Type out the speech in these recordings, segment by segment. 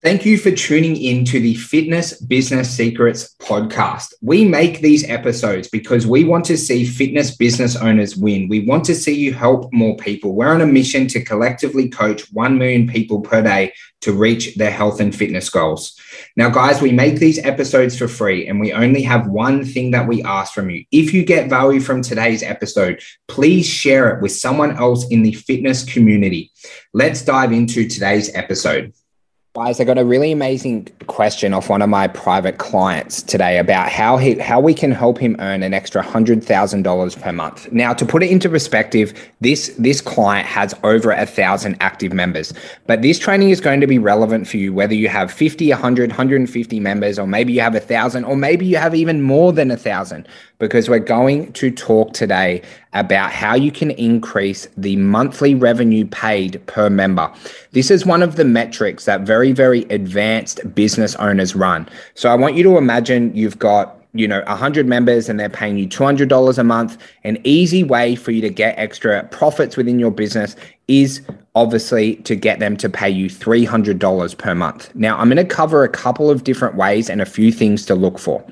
Thank you for tuning in to the Fitness Business Secrets podcast. We make these episodes because we want to see fitness business owners win. We want to see you help more people. We're on a mission to collectively coach 1 million people per day to reach their health and fitness goals. Now, guys, we make these episodes for free and we only have one thing that we ask from you. If you get value from today's episode, please share it with someone else in the fitness community. Let's dive into today's episode. Guys, I got a really amazing question off one of my private clients today about how he how we can help him earn an extra hundred thousand dollars per month. Now, to put it into perspective, this this client has over a thousand active members, but this training is going to be relevant for you whether you have 50, 100, 150 members, or maybe you have a thousand, or maybe you have even more than a thousand because we're going to talk today about how you can increase the monthly revenue paid per member. This is one of the metrics that very, very advanced business owners run. So I want you to imagine you've got you know 100 members and they're paying you $200 a month an easy way for you to get extra profits within your business is obviously to get them to pay you $300 per month. Now, I'm going to cover a couple of different ways and a few things to look for.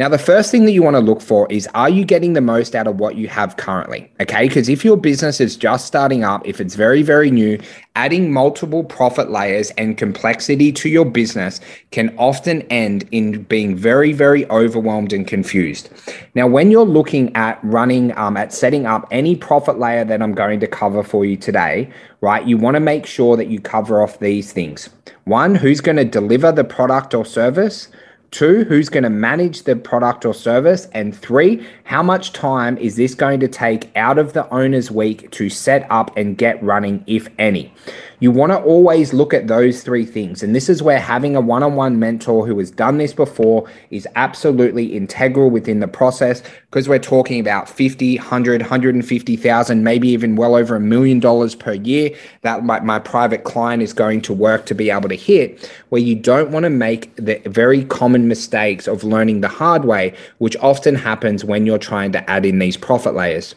Now, the first thing that you want to look for is are you getting the most out of what you have currently? Okay, because if your business is just starting up, if it's very, very new, adding multiple profit layers and complexity to your business can often end in being very, very overwhelmed and confused. Now, when you're looking at running, um, at setting up any profit layer that I'm going to cover for you today, right, you want to make sure that you cover off these things. One, who's going to deliver the product or service? Two, who's going to manage the product or service? And three, how much time is this going to take out of the owner's week to set up and get running, if any? You want to always look at those three things. And this is where having a one on one mentor who has done this before is absolutely integral within the process because we're talking about 50, 100, 150,000, maybe even well over a million dollars per year that my, my private client is going to work to be able to hit, where you don't want to make the very common mistakes of learning the hard way, which often happens when you're trying to add in these profit layers.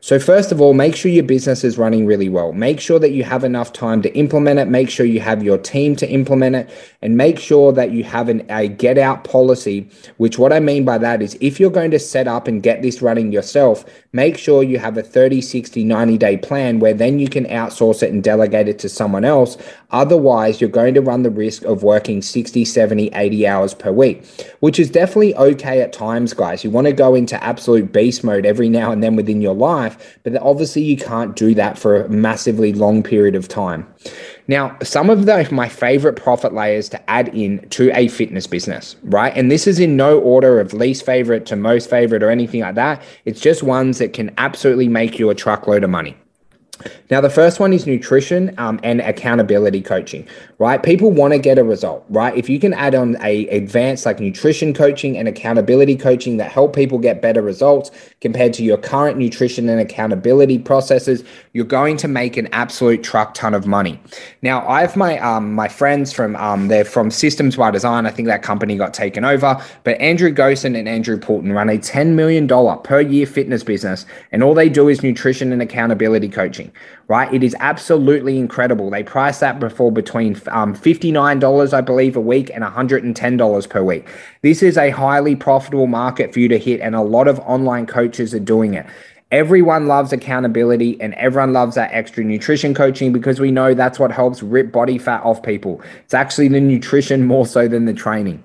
So, first of all, make sure your business is running really well. Make sure that you have enough time to implement it. Make sure you have your team to implement it. And make sure that you have an, a get out policy, which what I mean by that is if you're going to set up and get this running yourself, make sure you have a 30, 60, 90 day plan where then you can outsource it and delegate it to someone else. Otherwise, you're going to run the risk of working 60, 70, 80 hours per week, which is definitely okay at times, guys. You want to go into absolute beast mode every now and then within your life life, but obviously you can't do that for a massively long period of time. Now, some of the, my favorite profit layers to add in to a fitness business, right? And this is in no order of least favorite to most favorite or anything like that. It's just ones that can absolutely make you a truckload of money. Now, the first one is nutrition um, and accountability coaching, right? People want to get a result, right? If you can add on a advanced like nutrition coaching and accountability coaching that help people get better results compared to your current nutrition and accountability processes, you're going to make an absolute truck ton of money. Now, I have my um, my friends from um, they're from Systems by Design. I think that company got taken over, but Andrew Gosen and Andrew Poulton run a ten million dollar per year fitness business, and all they do is nutrition and accountability coaching right? It is absolutely incredible. They price that before between um, $59, I believe, a week and $110 per week. This is a highly profitable market for you to hit, and a lot of online coaches are doing it. Everyone loves accountability and everyone loves that extra nutrition coaching because we know that's what helps rip body fat off people. It's actually the nutrition more so than the training.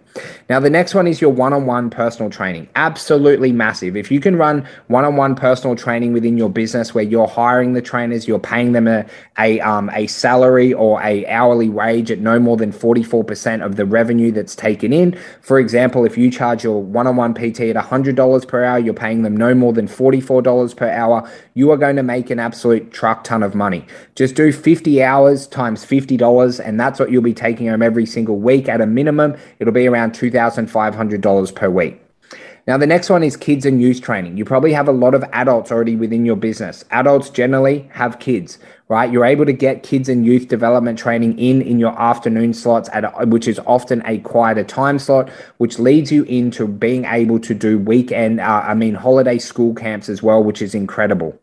Now, the next one is your one on one personal training. Absolutely massive. If you can run one on one personal training within your business where you're hiring the trainers, you're paying them a, a, um, a salary or a hourly wage at no more than 44% of the revenue that's taken in. For example, if you charge your one on one PT at $100 per hour, you're paying them no more than $44 per hour, you are going to make an absolute truck ton of money. Just do 50 hours times $50, and that's what you'll be taking home every single week at a minimum. It'll be around $2,500 per week. Now, the next one is kids and youth training. You probably have a lot of adults already within your business. Adults generally have kids, right? You're able to get kids and youth development training in in your afternoon slots, at a, which is often a quieter time slot, which leads you into being able to do weekend, uh, I mean, holiday school camps as well, which is incredible.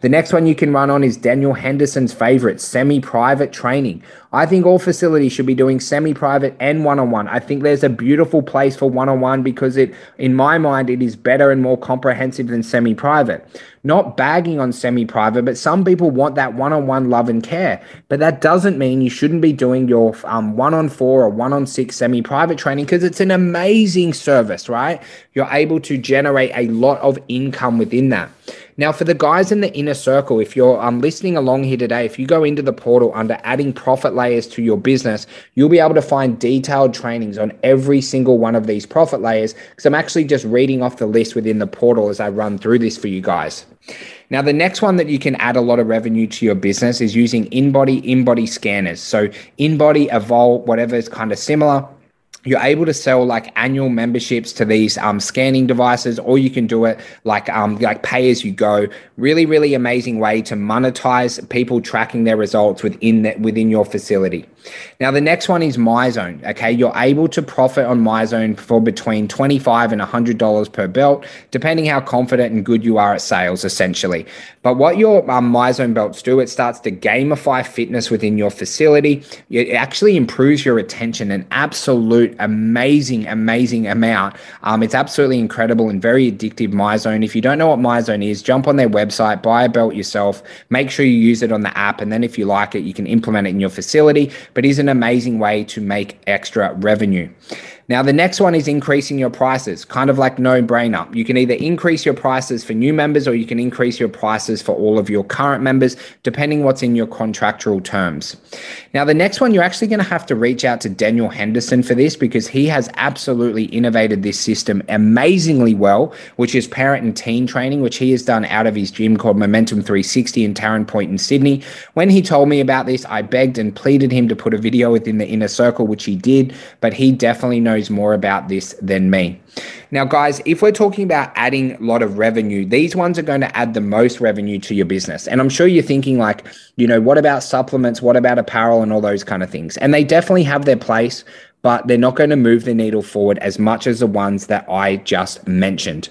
The next one you can run on is Daniel Henderson's favorite, semi private training. I think all facilities should be doing semi private and one on one. I think there's a beautiful place for one on one because it, in my mind, it is better and more comprehensive than semi private. Not bagging on semi private, but some people want that one on one love and care. But that doesn't mean you shouldn't be doing your um, one on four or one on six semi private training because it's an amazing service, right? You're able to generate a lot of income within that. Now, for the guys in the inner circle, if you're um, listening along here today, if you go into the portal under adding profit layers to your business, you'll be able to find detailed trainings on every single one of these profit layers because I'm actually just reading off the list within the portal as I run through this for you guys. Now, the next one that you can add a lot of revenue to your business is using InBody, InBody scanners. So, InBody, Evolt, whatever is kind of similar you're able to sell like annual memberships to these um, scanning devices, or you can do it like um, like pay as you go. Really, really amazing way to monetize people tracking their results within that within your facility. Now, the next one is MyZone. Okay, you're able to profit on MyZone for between 25 and $100 per belt, depending how confident and good you are at sales, essentially. But what your um, MyZone belts do, it starts to gamify fitness within your facility. It actually improves your retention and absolute amazing, amazing amount. Um, it's absolutely incredible and very addictive, MyZone. If you don't know what MyZone is, jump on their website, buy a belt yourself, make sure you use it on the app, and then if you like it, you can implement it in your facility but is an amazing way to make extra revenue. Now, the next one is increasing your prices, kind of like no brainer. You can either increase your prices for new members or you can increase your prices for all of your current members, depending what's in your contractual terms. Now, the next one, you're actually going to have to reach out to Daniel Henderson for this because he has absolutely innovated this system amazingly well, which is parent and teen training, which he has done out of his gym called Momentum 360 in Taren Point in Sydney. When he told me about this, I begged and pleaded him to put a video within the inner circle, which he did, but he definitely knows knows more about this than me. Now, guys, if we're talking about adding a lot of revenue, these ones are going to add the most revenue to your business. And I'm sure you're thinking, like, you know, what about supplements? What about apparel and all those kind of things? And they definitely have their place, but they're not going to move the needle forward as much as the ones that I just mentioned.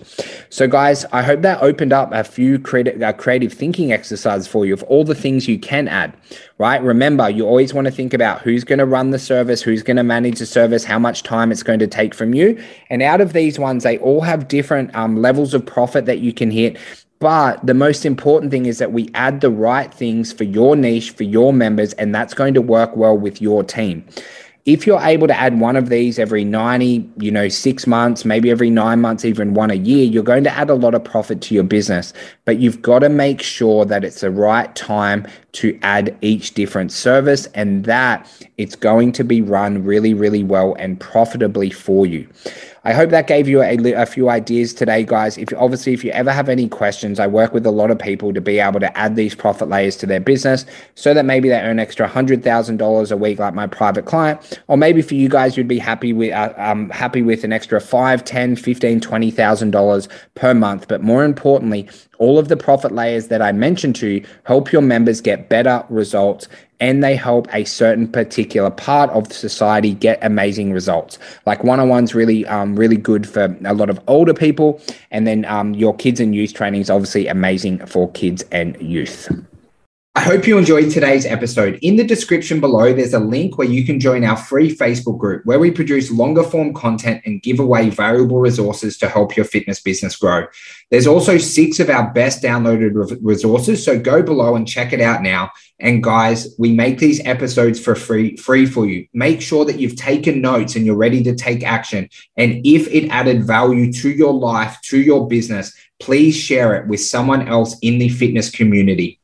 So, guys, I hope that opened up a few creative thinking exercises for you of all the things you can add, right? Remember, you always want to think about who's going to run the service, who's going to manage the service, how much time it's going to take from you. And out of these ones, they all have different um, levels of profit that you can hit. But the most important thing is that we add the right things for your niche, for your members, and that's going to work well with your team if you're able to add one of these every 90 you know six months maybe every nine months even one a year you're going to add a lot of profit to your business. But you've got to make sure that it's the right time to add each different service and that it's going to be run really really well and profitably for you I hope that gave you a, a few ideas today, guys. If obviously, if you ever have any questions, I work with a lot of people to be able to add these profit layers to their business so that maybe they earn extra hundred thousand dollars a week, like my private client, or maybe for you guys, you'd be happy with uh, um, happy with an extra five, ten, fifteen, twenty thousand dollars per month. But more importantly, all of the profit layers that I mentioned to you help your members get better results and they help a certain particular part of society get amazing results. Like one on one's really, um, really good for a lot of older people, and then um, your kids and youth training is obviously amazing for kids and youth. I hope you enjoyed today's episode. In the description below, there's a link where you can join our free Facebook group where we produce longer form content and give away valuable resources to help your fitness business grow. There's also six of our best downloaded resources, so go below and check it out now. And guys, we make these episodes for free, free for you. Make sure that you've taken notes and you're ready to take action. And if it added value to your life, to your business, please share it with someone else in the fitness community.